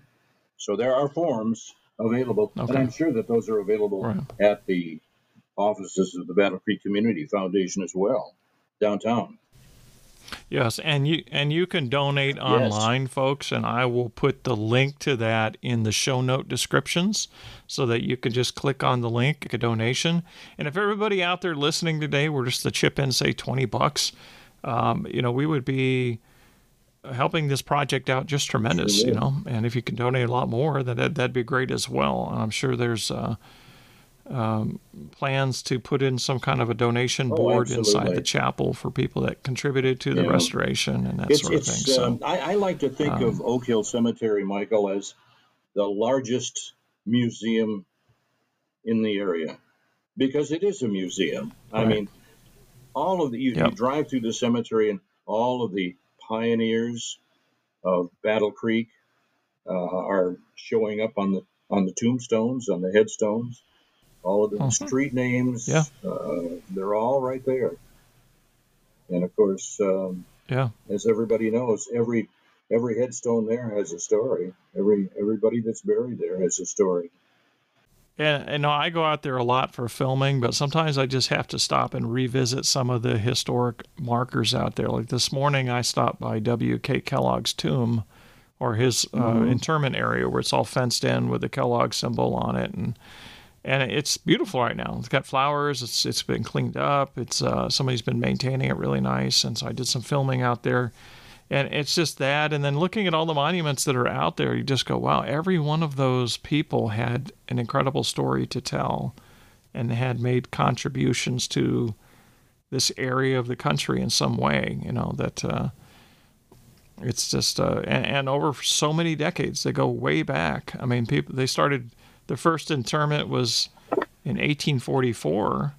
So there are forms available, okay. and I'm sure that those are available right. at the offices of the Battle Creek Community Foundation as well, downtown. Yes, and you and you can donate online, yes. folks, and I will put the link to that in the show note descriptions so that you can just click on the link, a donation. And if everybody out there listening today were just to chip in, say twenty bucks, um, you know, we would be helping this project out just tremendous, you know. And if you can donate a lot more, that that'd be great as well. And I'm sure there's uh, um, plans to put in some kind of a donation oh, board inside the chapel for people that contributed to the yeah. restoration and that it's, sort of thing. So um, I, I, like to think um, of Oak Hill Cemetery, Michael, as the largest museum in the area because it is a museum. Right. I mean, all of the you, yep. you drive through the cemetery and all of the pioneers of Battle Creek uh, are showing up on the on the tombstones, on the headstones. All of the uh-huh. street names, yeah. Uh, they're all right there. And of course, um, yeah, as everybody knows, every every headstone there has a story. Every everybody that's buried there has a story. And, and I go out there a lot for filming, but sometimes I just have to stop and revisit some of the historic markers out there. Like this morning, I stopped by W.K. Kellogg's tomb or his uh, mm-hmm. interment area where it's all fenced in with the Kellogg symbol on it, and and it's beautiful right now. It's got flowers. It's it's been cleaned up. It's uh, somebody's been maintaining it really nice, and so I did some filming out there and it's just that and then looking at all the monuments that are out there you just go wow every one of those people had an incredible story to tell and had made contributions to this area of the country in some way you know that uh, it's just uh, and, and, over so many decades they go way back i mean people they started the first interment was in 1844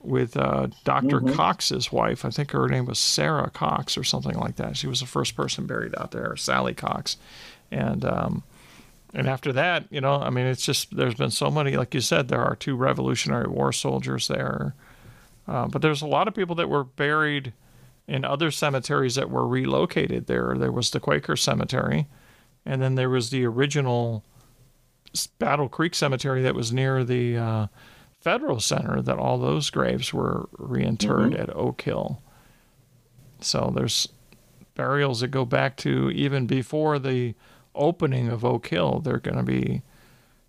with uh, doctor mm-hmm. Cox's wife. I think her name was Sarah Cox or something like that. She was the first person buried out there, Sally Cox, and um, and after that, you know, I mean, it's just there's been so many. Like you said, there are two Revolutionary War soldiers there, uh, but there's a lot of people that were buried in other cemeteries that were relocated there. There was the Quaker Cemetery, and then there was the original Battle Creek Cemetery that was near the uh, Federal Center that all those graves were reinterred mm-hmm. at Oak Hill. So there's burials that go back to even before the opening of Oak Hill. They're going to be,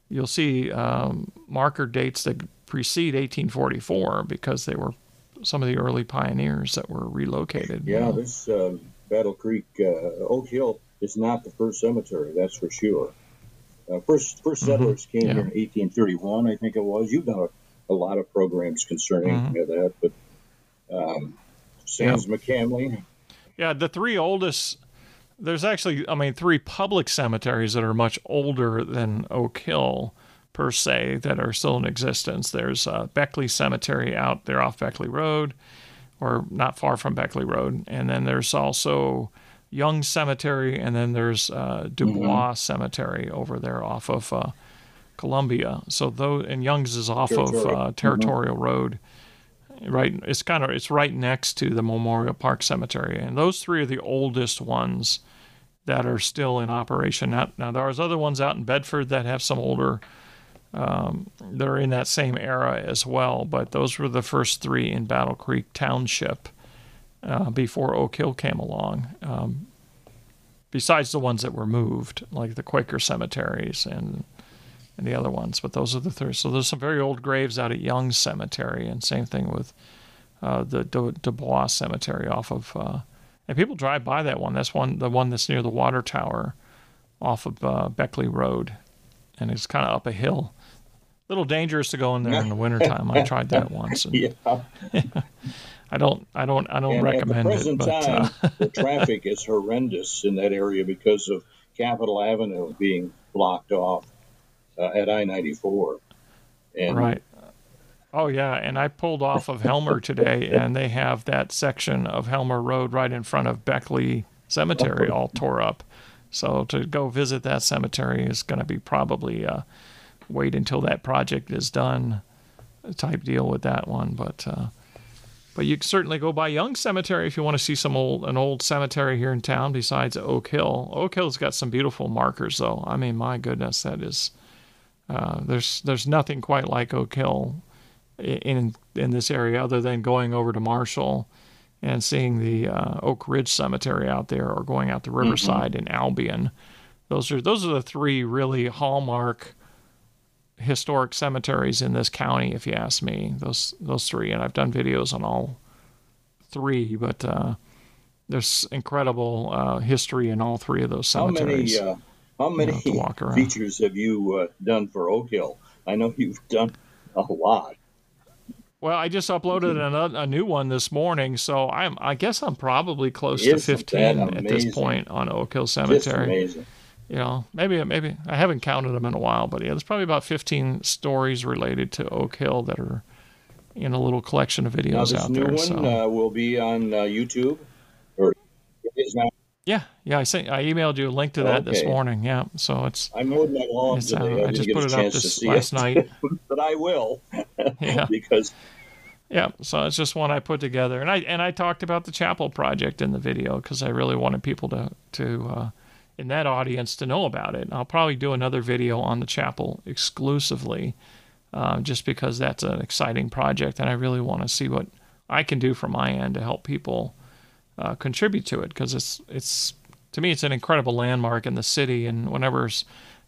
you'll see um, marker dates that precede 1844 because they were some of the early pioneers that were relocated. Yeah, this uh, Battle Creek, uh, Oak Hill is not the first cemetery, that's for sure. Uh, first, first mm-hmm. settlers mm-hmm. came yeah. here in 1831, I think it was. You've done a a lot of programs concerning mm-hmm. that. But um, Sands yeah. McCamley. Yeah, the three oldest there's actually, I mean, three public cemeteries that are much older than Oak Hill per se that are still in existence. There's uh, Beckley Cemetery out there off Beckley Road, or not far from Beckley Road, and then there's also Young Cemetery, and then there's uh, Dubois mm-hmm. Cemetery over there off of uh, Columbia. So though, and Young's is off of uh, Territorial mm-hmm. Road. Right, it's kind of it's right next to the Memorial Park Cemetery, and those three are the oldest ones that are still in operation. Now, now there's other ones out in Bedford that have some older um, that are in that same era as well. But those were the first three in Battle Creek Township uh, before Oak Hill came along. Um, besides the ones that were moved, like the Quaker cemeteries and and the other ones. But those are the three. So there's some very old graves out at Young Cemetery, and same thing with uh, the Du- Dubois Cemetery off of. Uh, and people drive by that one. That's one, the one that's near the water tower, off of uh, Beckley Road, and it's kind of up a hill little dangerous to go in there in the wintertime. I tried that once. And, yeah. I don't, I don't, I don't and recommend at the present it. But, time, uh, the traffic is horrendous in that area because of Capitol Avenue being blocked off uh, at I-94. Right. Oh yeah, and I pulled off of Helmer today, and they have that section of Helmer Road right in front of Beckley Cemetery all tore up. So to go visit that cemetery is going to be probably. Uh, wait until that project is done type deal with that one. But uh, but you can certainly go by Young Cemetery if you want to see some old an old cemetery here in town besides Oak Hill. Oak Hill's got some beautiful markers though. I mean, my goodness, that is uh, there's there's nothing quite like Oak Hill in in this area other than going over to Marshall and seeing the uh, Oak Ridge Cemetery out there, or going out to mm-hmm. Riverside mm-hmm. in Albion. Those are those are the three really hallmark historic cemeteries in this county, if you ask me. Those those three, and I've done videos on all three, but uh, there's incredible uh, history in all three of those cemeteries. How many, uh, how many you know, features have you uh, done for Oak Hill? I know you've done a lot. Well, I just uploaded a, a new one this morning, so I'm I guess I'm probably close Isn't to 15 at this point on Oak Hill Cemetery you know, maybe maybe I haven't counted them in a while, but yeah, there's probably about 15 stories related to Oak Hill that are in a little collection of videos now, this out new there. one so. uh, will be on uh, YouTube, or it is now. Yeah, yeah. I sent, I emailed you a link to that okay. this morning. Yeah, so it's. I mowed my lawn today. Uh, I, I just put it up this last it. night. but I will. yeah. because. Yeah, so it's just one I put together, and I and I talked about the chapel project in the video because I really wanted people to to uh, in that audience to know about it. I'll probably do another video on the chapel exclusively, uh, just because that's an exciting project, and I really want to see what I can do from my end to help people uh, contribute to it because it's it's to me it's an incredible landmark in the city, and whenever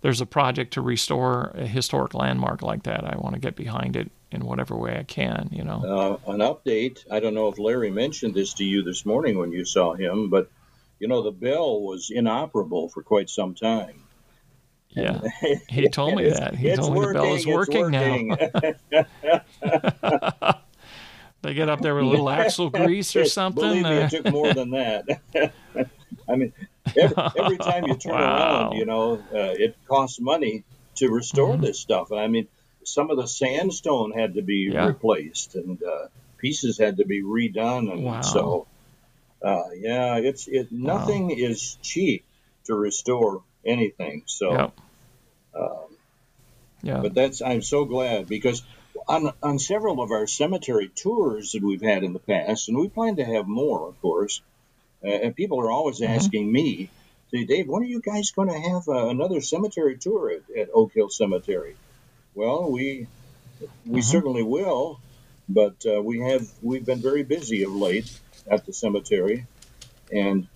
there's a project to restore a historic landmark like that, I want to get behind it in whatever way I can. You know, uh, an update. I don't know if Larry mentioned this to you this morning when you saw him, but you know, the bell was inoperable for quite some time. Yeah, he told me that. He told me the bell is working, working. now. they get up there with a little axle grease or something. Believe me, it took more than that. I mean, every, every, time you turn wow. around, you know, uh, it costs money to restore mm-hmm. this stuff. And I mean, some of the sandstone had to be yeah. replaced, and uh, pieces had to be redone, and wow. so uh, yeah, it's it. Nothing wow. is cheap to restore anything. So, yep. um, yeah. But that's I'm so glad because on on several of our cemetery tours that we've had in the past, and we plan to have more, of course. Uh, and people are always mm-hmm. asking me, "Say, Dave, when are you guys going to have uh, another cemetery tour at, at, Oak Hill Cemetery?" Well, we we mm-hmm. certainly will, but uh, we have we've been very busy of late at the cemetery, and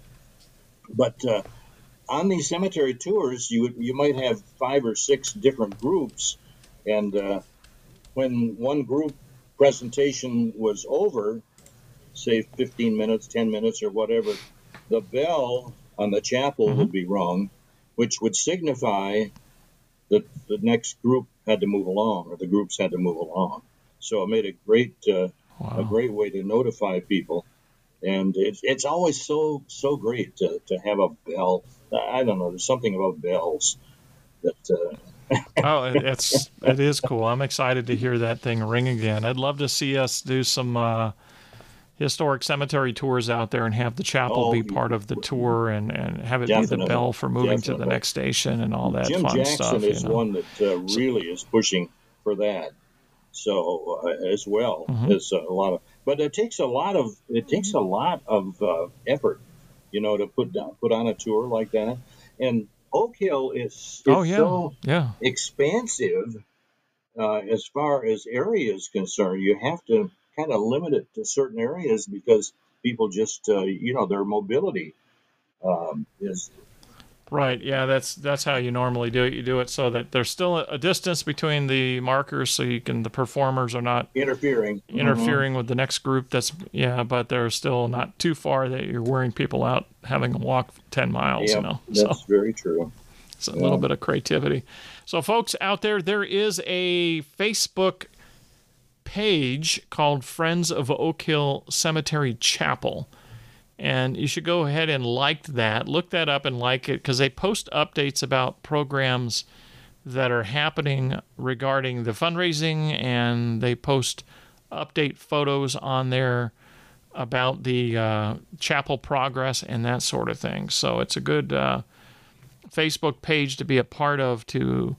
but uh, on these cemetery tours, you you might have five or six different groups, and uh, when one group presentation was over, say 15 minutes, 10 minutes, or whatever, the bell on the chapel mm-hmm. would be rung, which would signify that the next group had to move along, or the groups had to move along. So it made a great uh, wow. a great way to notify people and it's it's always so so great to, to have a bell. I don't know. There's something about bells that. Uh, oh, it's it is cool. I'm excited to hear that thing ring again. I'd love to see us do some uh, historic cemetery tours out there and have the chapel oh, be part of the tour and, and have it be the bell for moving definitely. to the next station and all that Jim fun Jackson stuff. is you know. one that uh, really is pushing for that. So uh, as well mm-hmm. as a lot of, but it takes a lot of it takes a lot of uh, effort, you know, to put down put on a tour like that. And Oak Hill is, is oh, yeah. so yeah. expansive uh, as far as area is concerned. You have to kind of limit it to certain areas because people just, uh, you know, their mobility um, is. Right. Yeah, that's that's how you normally do it. You do it so that there's still a distance between the markers, so you can the performers are not interfering interfering mm-hmm. with the next group. That's yeah, but they're still not too far that you're wearing people out having to walk ten miles. Yeah, you know, that's so, very true. It's a yeah. little bit of creativity. So, folks out there, there is a Facebook page called Friends of Oak Hill Cemetery Chapel. And you should go ahead and like that. Look that up and like it because they post updates about programs that are happening regarding the fundraising and they post update photos on there about the uh, chapel progress and that sort of thing. So it's a good uh, Facebook page to be a part of to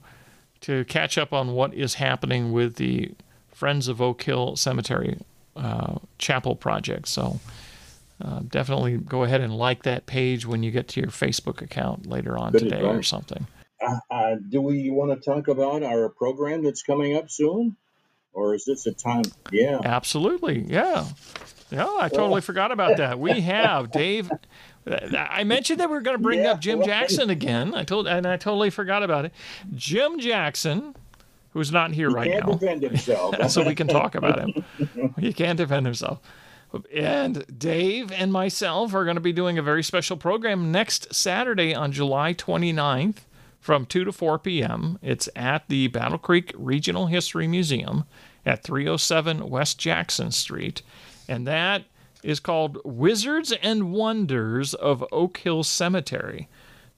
to catch up on what is happening with the Friends of Oak Hill Cemetery uh, Chapel project. So uh, definitely go ahead and like that page when you get to your Facebook account later on Good today advice. or something. Uh, uh, do we want to talk about our program that's coming up soon? Or is this a time? Yeah. Absolutely. Yeah. Yeah, I totally forgot about that. We have Dave. I mentioned that we are going to bring yeah, up Jim Jackson again. I told, and I totally forgot about it. Jim Jackson who's not here he right can't now. defend himself. so we can talk about him. he can't defend himself. And Dave and myself are going to be doing a very special program next Saturday on July 29th from 2 to 4 p.m. It's at the Battle Creek Regional History Museum at 307 West Jackson Street. And that is called Wizards and Wonders of Oak Hill Cemetery.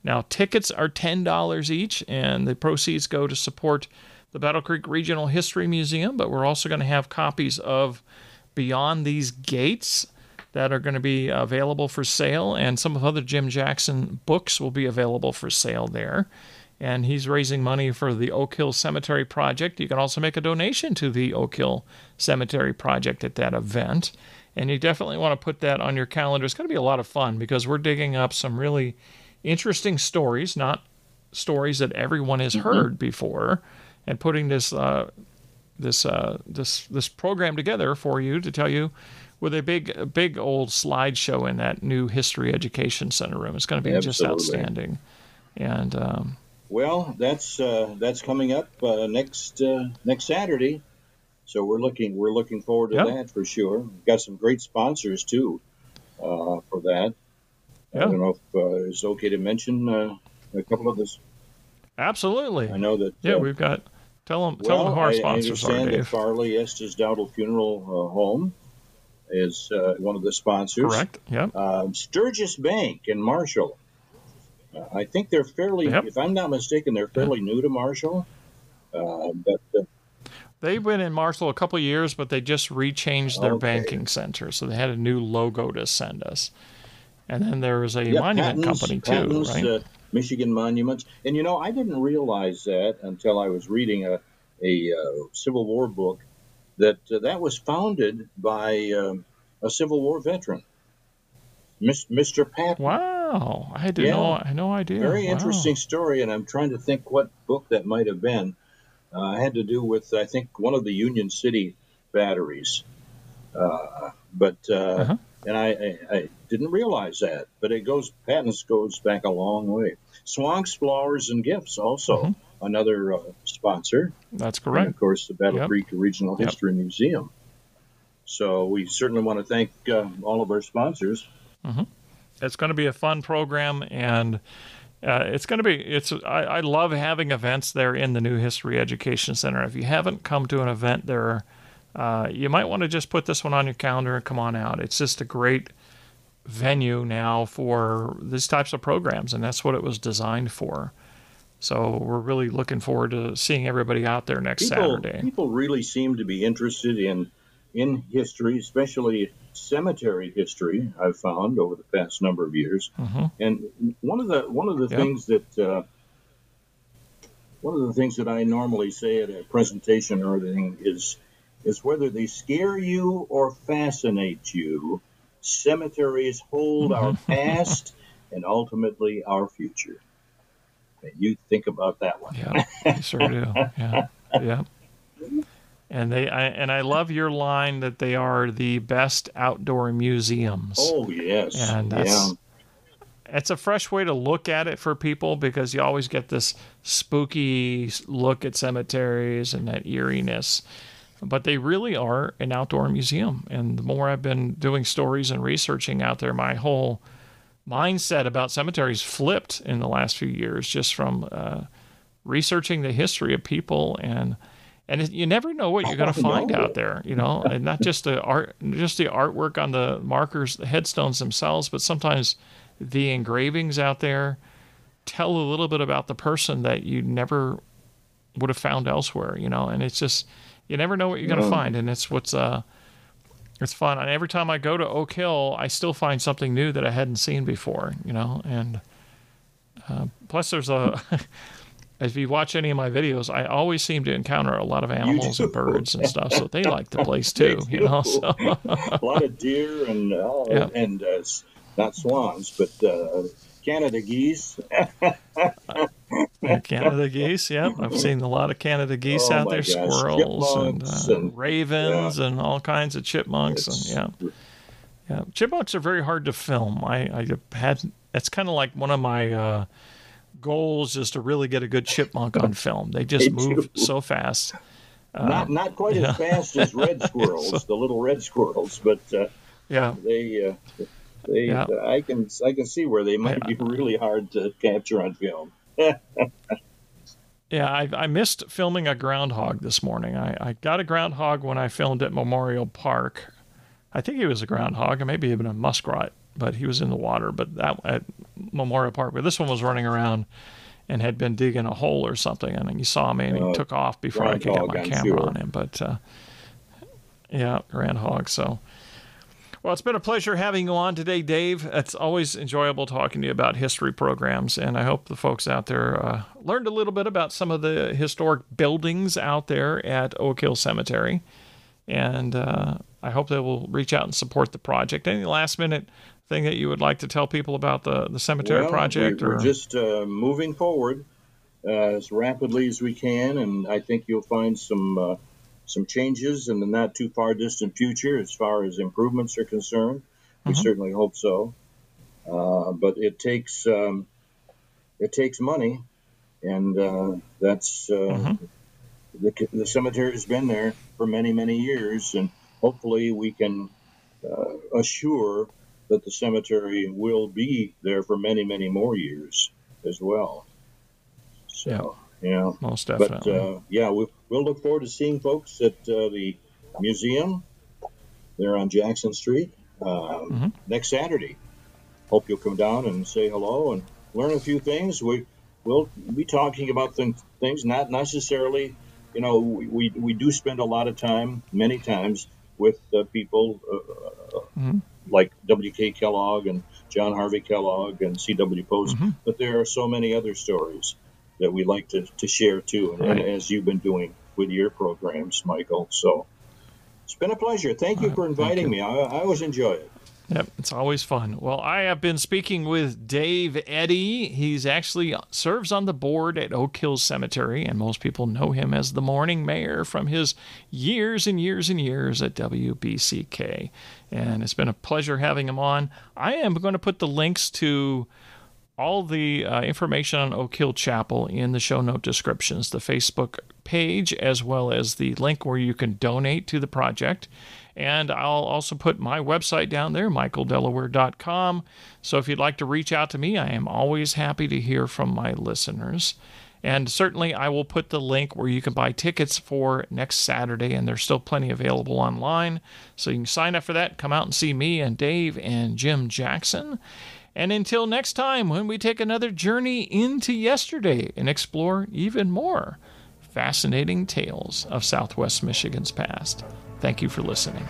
Now, tickets are $10 each, and the proceeds go to support the Battle Creek Regional History Museum, but we're also going to have copies of Beyond These Gates that are going to be available for sale, and some of other Jim Jackson books will be available for sale there. And he's raising money for the Oak Hill Cemetery Project. You can also make a donation to the Oak Hill Cemetery Project at that event. And you definitely want to put that on your calendar. It's going to be a lot of fun because we're digging up some really interesting stories, not stories that everyone has mm-hmm. heard before, and putting this uh, this uh, this this program together for you to tell you with a big big old slideshow in that new history education center room. It's going to be Absolutely. just outstanding. And um, well, that's uh, that's coming up uh, next uh, next Saturday. So we're looking we're looking forward to yep. that for sure. We've got some great sponsors too uh, for that. Yep. I don't know if uh, it's okay to mention a couple of this. Absolutely. I know that. Yeah, we've got Tell them, tell them who our sponsors I understand are, that Farley Estes Dowdle Funeral uh, Home is uh, one of the sponsors. Correct. Yep. Uh, Sturgis Bank in Marshall. Uh, I think they're fairly, yep. if I'm not mistaken, they're fairly yep. new to Marshall. Uh, but uh, They've been in Marshall a couple years, but they just rechanged their okay. banking center, so they had a new logo to send us. And then there was a yep, monument company too, right? Michigan monuments. And you know, I didn't realize that until I was reading a, a uh, Civil War book that uh, that was founded by um, a Civil War veteran, Mr. Patton. Wow, I had yeah. no, I had no idea. Very wow. interesting story, and I'm trying to think what book that might have been. Uh, had to do with, I think, one of the Union City batteries. Uh, but uh, uh-huh and I, I, I, didn't realize that. But it goes patents goes back a long way. Swanks Flowers and Gifts also mm-hmm. another uh, sponsor. That's correct. And of course, the Battle yep. Creek Regional yep. History Museum. So we certainly want to thank uh, all of our sponsors. Mm-hmm. It's going to be a fun program, and uh, it's going to be. It's. I, I love having events there in the new History Education Center. If you haven't come to an event there uh, you might want to just put this one on your calendar and come on out. It's just a great venue now for these types of programs, and that's what it was designed for. So we're really looking forward to seeing everybody out there next people, Saturday. People really seem to be interested in in history, especially cemetery history. I've found over the past number of years, mm-hmm. and one of the one of the yep. things that uh, one of the things that I normally say at a presentation or anything is is whether they scare you or fascinate you. Cemeteries hold our past and ultimately our future. And you think about that one. Yeah, I sure do. Yeah, yeah. And they I, and I love your line that they are the best outdoor museums. Oh yes, and that's yeah. it's a fresh way to look at it for people because you always get this spooky look at cemeteries and that eeriness. But they really are an outdoor museum. And the more I've been doing stories and researching out there, my whole mindset about cemeteries flipped in the last few years just from uh, researching the history of people. And and it, you never know what you're going to find out there, you know, and not just the art, just the artwork on the markers, the headstones themselves, but sometimes the engravings out there tell a little bit about the person that you never would have found elsewhere, you know, and it's just you never know what you're going to find, and it's what's uh, it's fun. And every time I go to Oak Hill, I still find something new that I hadn't seen before, you know, and uh, plus there's a if you watch any of my videos, I always seem to encounter a lot of animals and birds and stuff, so they like the place too. You know, so. a lot of deer and uh, yeah. and uh, not swans, but uh, Canada geese. Canada geese, yep. I've seen a lot of Canada geese oh out there, gosh. squirrels and, uh, and, ravens yeah. and all kinds of chipmunks it's, and yeah. Yeah, chipmunks are very hard to film. I, I had it's kind of like one of my uh, goals is to really get a good chipmunk on film. They just move so fast. Uh, not not quite as fast as red squirrels, so, the little red squirrels, but uh, yeah, they uh, they yeah. I can I can see where they might be really hard to capture on film. yeah, I, I missed filming a groundhog this morning. I, I got a groundhog when I filmed at Memorial Park. I think he was a groundhog, and maybe even a muskrat but he was in the water. But that at Memorial Park, but this one was running around and had been digging a hole or something, and he saw me and he uh, took off before I could get my camera sure. on him. But uh, yeah, groundhog. So. Well, it's been a pleasure having you on today, Dave. It's always enjoyable talking to you about history programs, and I hope the folks out there uh, learned a little bit about some of the historic buildings out there at Oak Hill Cemetery. And uh, I hope they will reach out and support the project. Any last minute thing that you would like to tell people about the, the cemetery well, project? We're or? just uh, moving forward uh, as rapidly as we can, and I think you'll find some uh, some changes in the not too far distant future as far as improvements are concerned. We mm-hmm. certainly hope so, uh, but it takes um, it takes money, and uh, that's uh, mm-hmm. the, the cemetery has been there for many many years, and hopefully we can assure that the cemetery will be there for many, many more years as well. So, yeah, you know, most definitely. But uh, yeah, we, will look forward to seeing folks at uh, the museum there on Jackson Street uh, mm-hmm. next Saturday. Hope you'll come down and say hello and learn a few things. We will be talking about th- things, not necessarily. You know, we, we, we do spend a lot of time, many times, with uh, people uh, mm-hmm like W.K. Kellogg and John Harvey Kellogg and C.W. Post, mm-hmm. but there are so many other stories that we like to, to share too, and, right. and, as you've been doing with your programs, Michael. So it's been a pleasure. Thank you uh, for inviting you. me. I, I always enjoy it. Yep, it's always fun. Well, I have been speaking with Dave Eddy. He's actually uh, serves on the board at Oak Hills Cemetery, and most people know him as the morning mayor from his years and years and years at WBCK. And it's been a pleasure having him on. I am going to put the links to all the uh, information on Oak Hill Chapel in the show note descriptions, the Facebook page, as well as the link where you can donate to the project. And I'll also put my website down there, michaeldelaware.com. So if you'd like to reach out to me, I am always happy to hear from my listeners. And certainly, I will put the link where you can buy tickets for next Saturday, and there's still plenty available online. So you can sign up for that, come out and see me and Dave and Jim Jackson. And until next time, when we take another journey into yesterday and explore even more fascinating tales of Southwest Michigan's past. Thank you for listening.